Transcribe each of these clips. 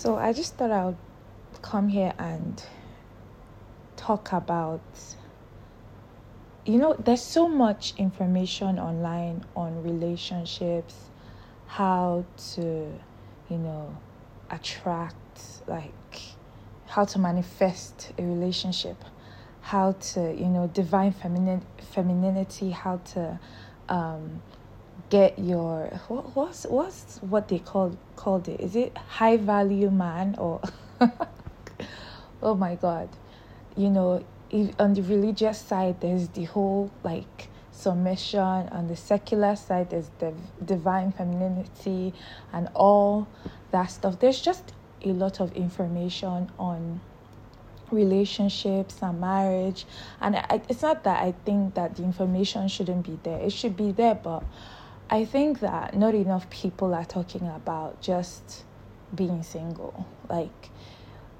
So I just thought I would come here and talk about you know there's so much information online on relationships how to you know attract like how to manifest a relationship how to you know divine feminine femininity how to um get your what, what's what's what they called called it? Is it high value man or oh my god. You know if, on the religious side there's the whole like submission. On the secular side there's the divine femininity and all that stuff. There's just a lot of information on relationships and marriage. And I, it's not that i think that the information shouldn't be there. It should be there but I think that not enough people are talking about just being single. Like,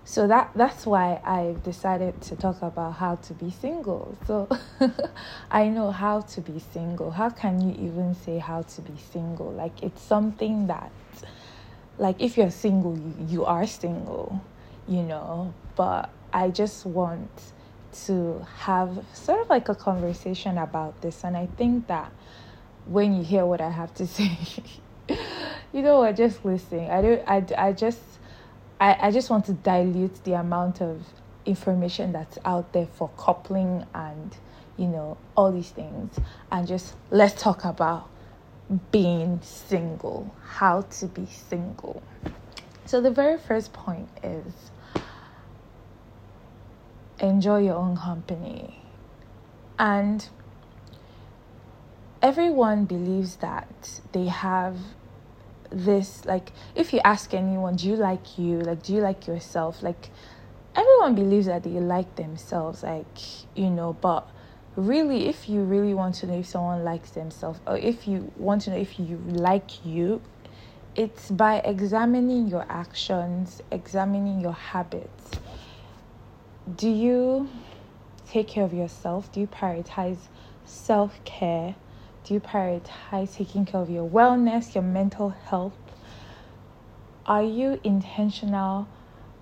so that that's why I've decided to talk about how to be single. So I know how to be single. How can you even say how to be single? Like it's something that like if you're single, you, you are single, you know, but I just want to have sort of like a conversation about this and I think that when you hear what I have to say. you know what? Just listening. I don't. I, I just. I, I just want to dilute the amount of information that's out there for coupling and you know all these things and just let's talk about being single how to be single so the very first point is enjoy your own company and everyone believes that they have this like if you ask anyone do you like you? Like do you like yourself? Like everyone believes that they like themselves like you know but really if you really want to know if someone likes themselves or if you want to know if you like you it's by examining your actions examining your habits. Do you take care of yourself? Do you prioritize self-care do you prioritize taking care of your wellness, your mental health? Are you intentional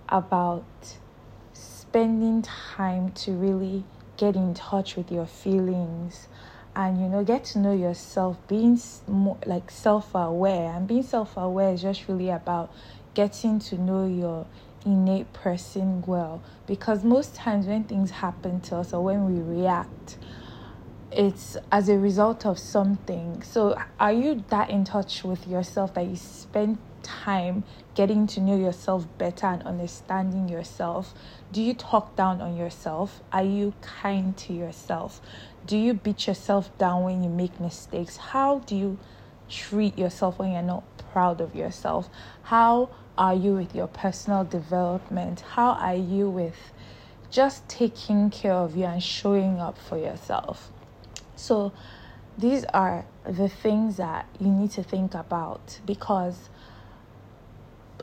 about spending time to really get in touch with your feelings and you know get to know yourself being more like self-aware and being self-aware is just really about getting to know your innate person well because most times when things happen to us or when we react it's as a result of something. So, are you that in touch with yourself that you spend time getting to know yourself better and understanding yourself? Do you talk down on yourself? Are you kind to yourself? Do you beat yourself down when you make mistakes? How do you treat yourself when you're not proud of yourself? How are you with your personal development? How are you with just taking care of you and showing up for yourself? So, these are the things that you need to think about because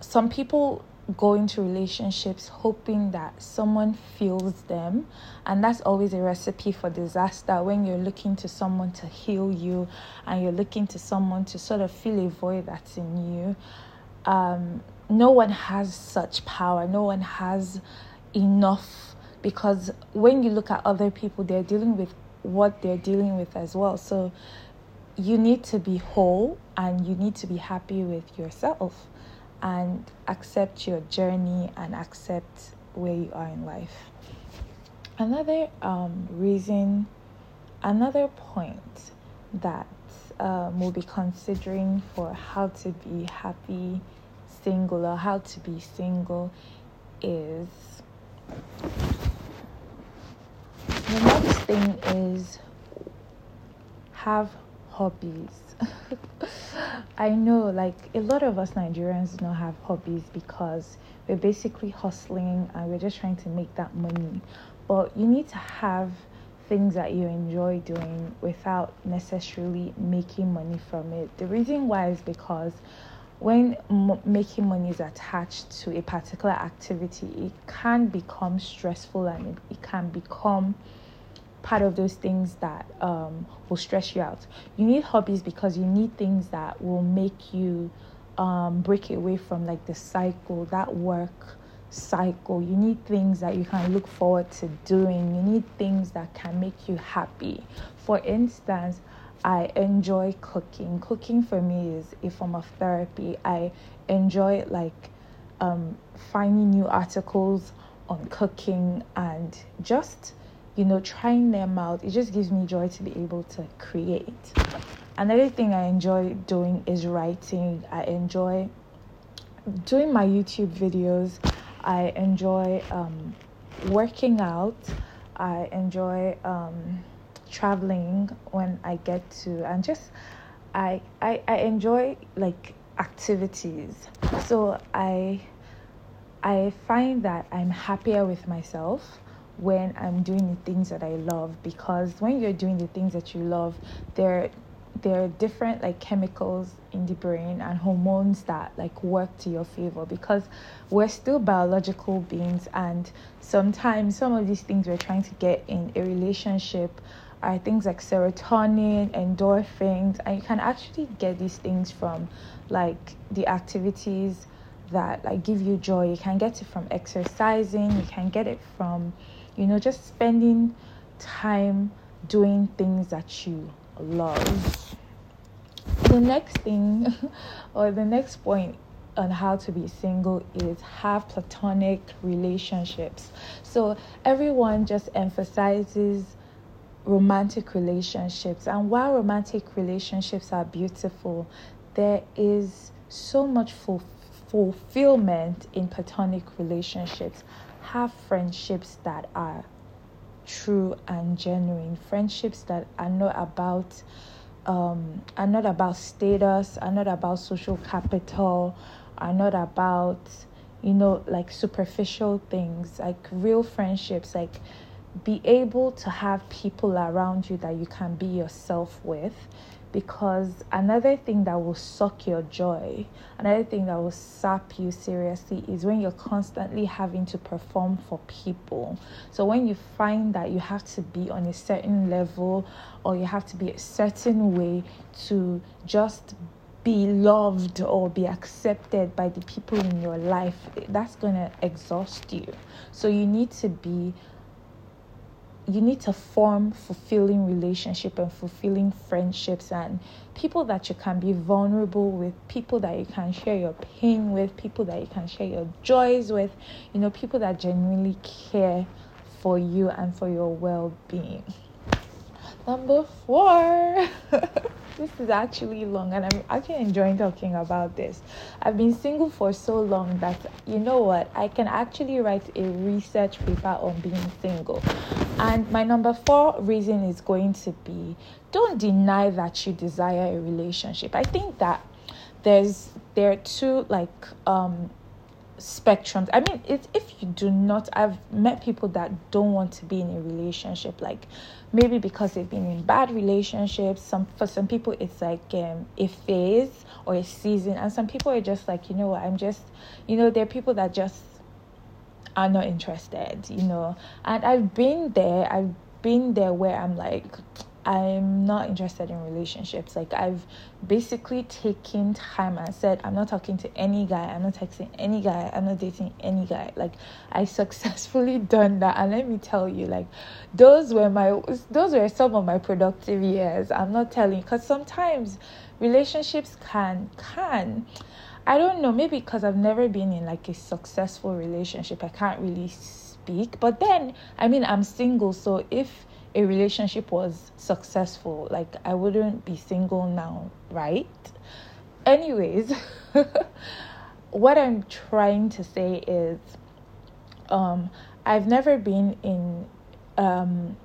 some people go into relationships hoping that someone feels them and that's always a recipe for disaster when you're looking to someone to heal you and you're looking to someone to sort of fill a void that's in you. Um, no one has such power. No one has enough because when you look at other people they're dealing with what they're dealing with as well. So you need to be whole and you need to be happy with yourself and accept your journey and accept where you are in life. Another um, reason, another point that um, we'll be considering for how to be happy single or how to be single is the next thing is have hobbies. I know, like a lot of us Nigerians do not have hobbies because we're basically hustling and we're just trying to make that money. But you need to have things that you enjoy doing without necessarily making money from it. The reason why is because when m- making money is attached to a particular activity, it can become stressful and it, it can become part of those things that um, will stress you out. You need hobbies because you need things that will make you um, break away from like the cycle, that work cycle. You need things that you can look forward to doing. You need things that can make you happy. For instance, I enjoy cooking. Cooking for me is a form of therapy. I enjoy like um, finding new articles on cooking and just you know trying them out. It just gives me joy to be able to create. Another thing I enjoy doing is writing. I enjoy doing my YouTube videos. I enjoy um, working out. I enjoy um, traveling when I get to, and just I, I I enjoy like activities. So I I find that I'm happier with myself when I'm doing the things that I love because when you're doing the things that you love, there there are different like chemicals in the brain and hormones that like work to your favor because we're still biological beings and sometimes some of these things we're trying to get in a relationship are things like serotonin endorphins and you can actually get these things from like the activities that like give you joy. You can get it from exercising you can get it from you know just spending time doing things that you love. The next thing, or the next point on how to be single is have platonic relationships. So everyone just emphasizes romantic relationships, and while romantic relationships are beautiful, there is so much ful- fulfillment in platonic relationships. Have friendships that are true and genuine friendships that are not about um, are not about status are not about social capital are not about you know like superficial things like real friendships like be able to have people around you that you can be yourself with because another thing that will suck your joy, another thing that will sap you seriously is when you're constantly having to perform for people. So when you find that you have to be on a certain level or you have to be a certain way to just be loved or be accepted by the people in your life, that's going to exhaust you. So you need to be you need to form fulfilling relationship and fulfilling friendships and people that you can be vulnerable with people that you can share your pain with people that you can share your joys with you know people that genuinely care for you and for your well-being. Number four this is actually long and i'm actually enjoying talking about this. I've been single for so long that you know what i can actually write a research paper on being single. And my number four reason is going to be don't deny that you desire a relationship. I think that there's there are two like um spectrums. I mean, it's if you do not, I've met people that don't want to be in a relationship, like maybe because they've been in bad relationships. Some for some people, it's like um, a phase or a season, and some people are just like, you know what, I'm just, you know, there are people that just are not interested, you know. And I've been there. I've been there where I'm like, I'm not interested in relationships. Like I've basically taken time and said I'm not talking to any guy, I'm not texting any guy, I'm not dating any guy. Like I successfully done that and let me tell you like those were my those were some of my productive years. I'm not telling cuz sometimes relationships can can I don't know, maybe because I've never been in like a successful relationship, I can't really speak. But then, I mean, I'm single, so if a relationship was successful, like I wouldn't be single now, right? Anyways, what I'm trying to say is um I've never been in um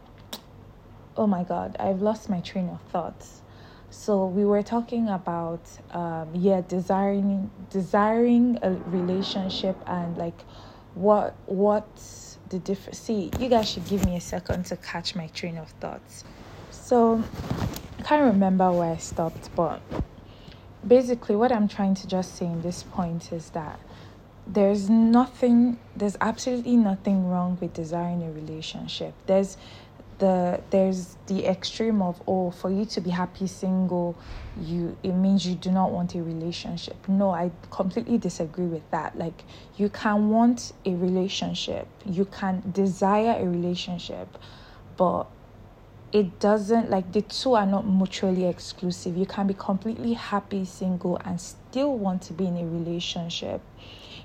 oh my god, I've lost my train of thoughts. So we were talking about um yeah, desiring desiring a relationship and like what what the difference. See, you guys should give me a second to catch my train of thoughts. So, I can't remember where I stopped, but basically, what I'm trying to just say in this point is that there's nothing, there's absolutely nothing wrong with desiring a relationship. There's the there's the extreme of oh for you to be happy single you it means you do not want a relationship. No i completely disagree with that. Like you can want a relationship. You can desire a relationship but it doesn't like the two are not mutually exclusive. You can be completely happy single and still want to be in a relationship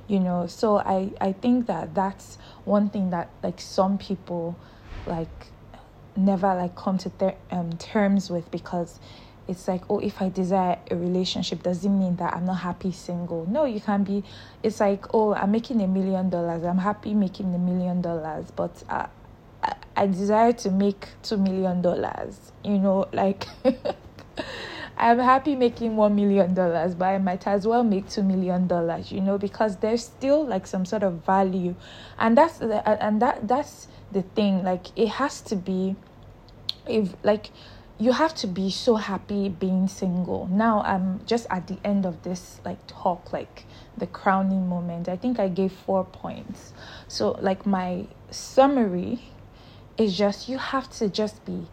you know? So i i think that that's one thing that like some people like never like come to ter- um, terms with because it's like oh if i desire a relationship does it mean that i'm not happy single? No you can be it's like oh i'm making a million dollars i'm happy making a million dollars but I, I, I desire to make two million dollars you know like I'm happy making one million dollars, but I might as well make two million dollars, you know, because there's still like some sort of value, and that's and that that's the thing. Like it has to be, if like you have to be so happy being single. Now I'm just at the end of this like talk, like the crowning moment. I think I gave four points. So like my summary is just you have to just be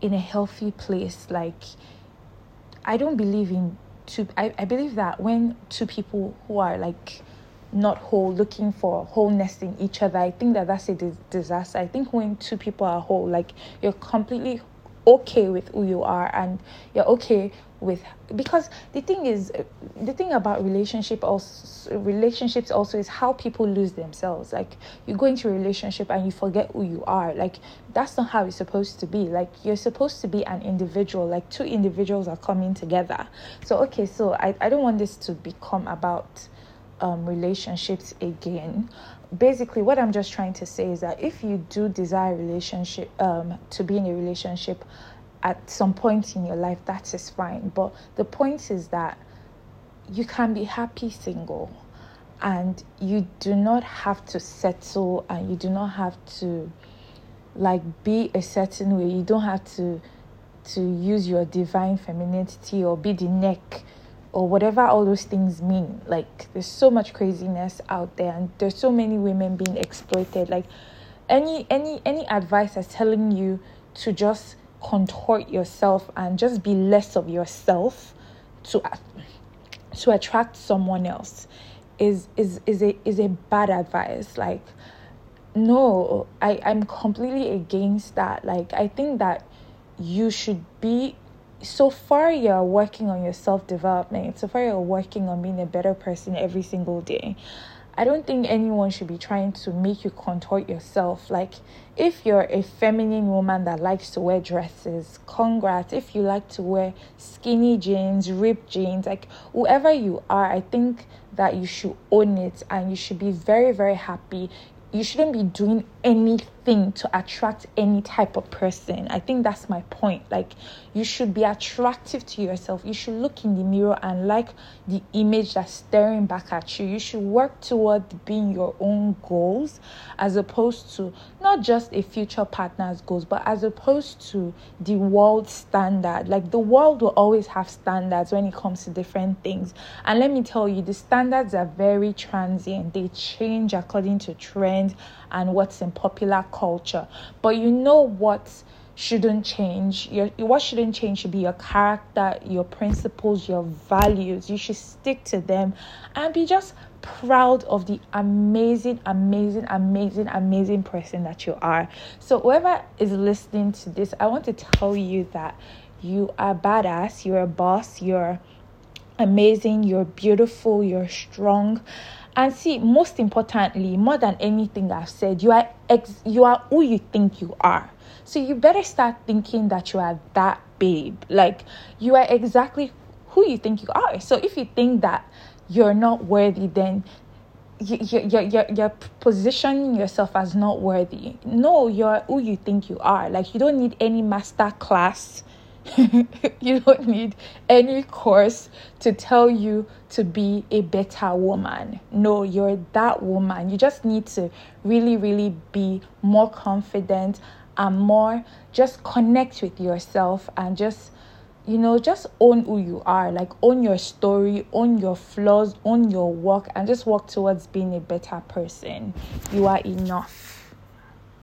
in a healthy place, like I don't believe in two. I, I believe that when two people who are like not whole looking for wholeness in each other, I think that that's a dis- disaster. I think when two people are whole, like you're completely okay with who you are and you're okay with because the thing is uh, the thing about relationship also relationships also is how people lose themselves. Like you go into a relationship and you forget who you are. Like that's not how it's supposed to be. Like you're supposed to be an individual. Like two individuals are coming together. So okay so i, I don't want this to become about um, relationships again basically what i'm just trying to say is that if you do desire relationship um, to be in a relationship at some point in your life, that is fine. But the point is that you can be happy single and you do not have to settle and you do not have to like be a certain way. You don't have to to use your divine femininity or be the neck or whatever all those things mean. Like there's so much craziness out there and there's so many women being exploited. Like any any any advice that's telling you to just contort yourself and just be less of yourself to to attract someone else is is is a is a bad advice like no i i'm completely against that like i think that you should be so far you're working on your self development so far you're working on being a better person every single day I don't think anyone should be trying to make you contort yourself. Like, if you're a feminine woman that likes to wear dresses, congrats. If you like to wear skinny jeans, ripped jeans, like whoever you are, I think that you should own it and you should be very, very happy you shouldn't be doing anything to attract any type of person. I think that's my point. Like, you should be attractive to yourself. You should look in the mirror and like the image that's staring back at you. You should work toward being your own goals as opposed to not just a future partner's goals, but as opposed to the world standard. Like, the world will always have standards when it comes to different things. And let me tell you, the standards are very transient, they change according to trends and what's in popular culture. But you know what shouldn't change. Your what shouldn't change should be your character, your principles, your values. You should stick to them and be just proud of the amazing, amazing, amazing, amazing person that you are. So whoever is listening to this, I want to tell you that you are badass, you're a boss, you're amazing, you're beautiful, you're strong and see, most importantly, more than anything I've said, you are ex- you are who you think you are. So you better start thinking that you are that babe. Like you are exactly who you think you are. So if you think that you're not worthy, then you, you, you're, you're, you're positioning yourself as not worthy. No, you're who you think you are. Like you don't need any master class you don't need any course to tell you to be a better woman. No, you're that woman. You just need to really, really be more confident and more just connect with yourself and just you know just own who you are like own your story own your flaws own your work and just work towards being a better person you are enough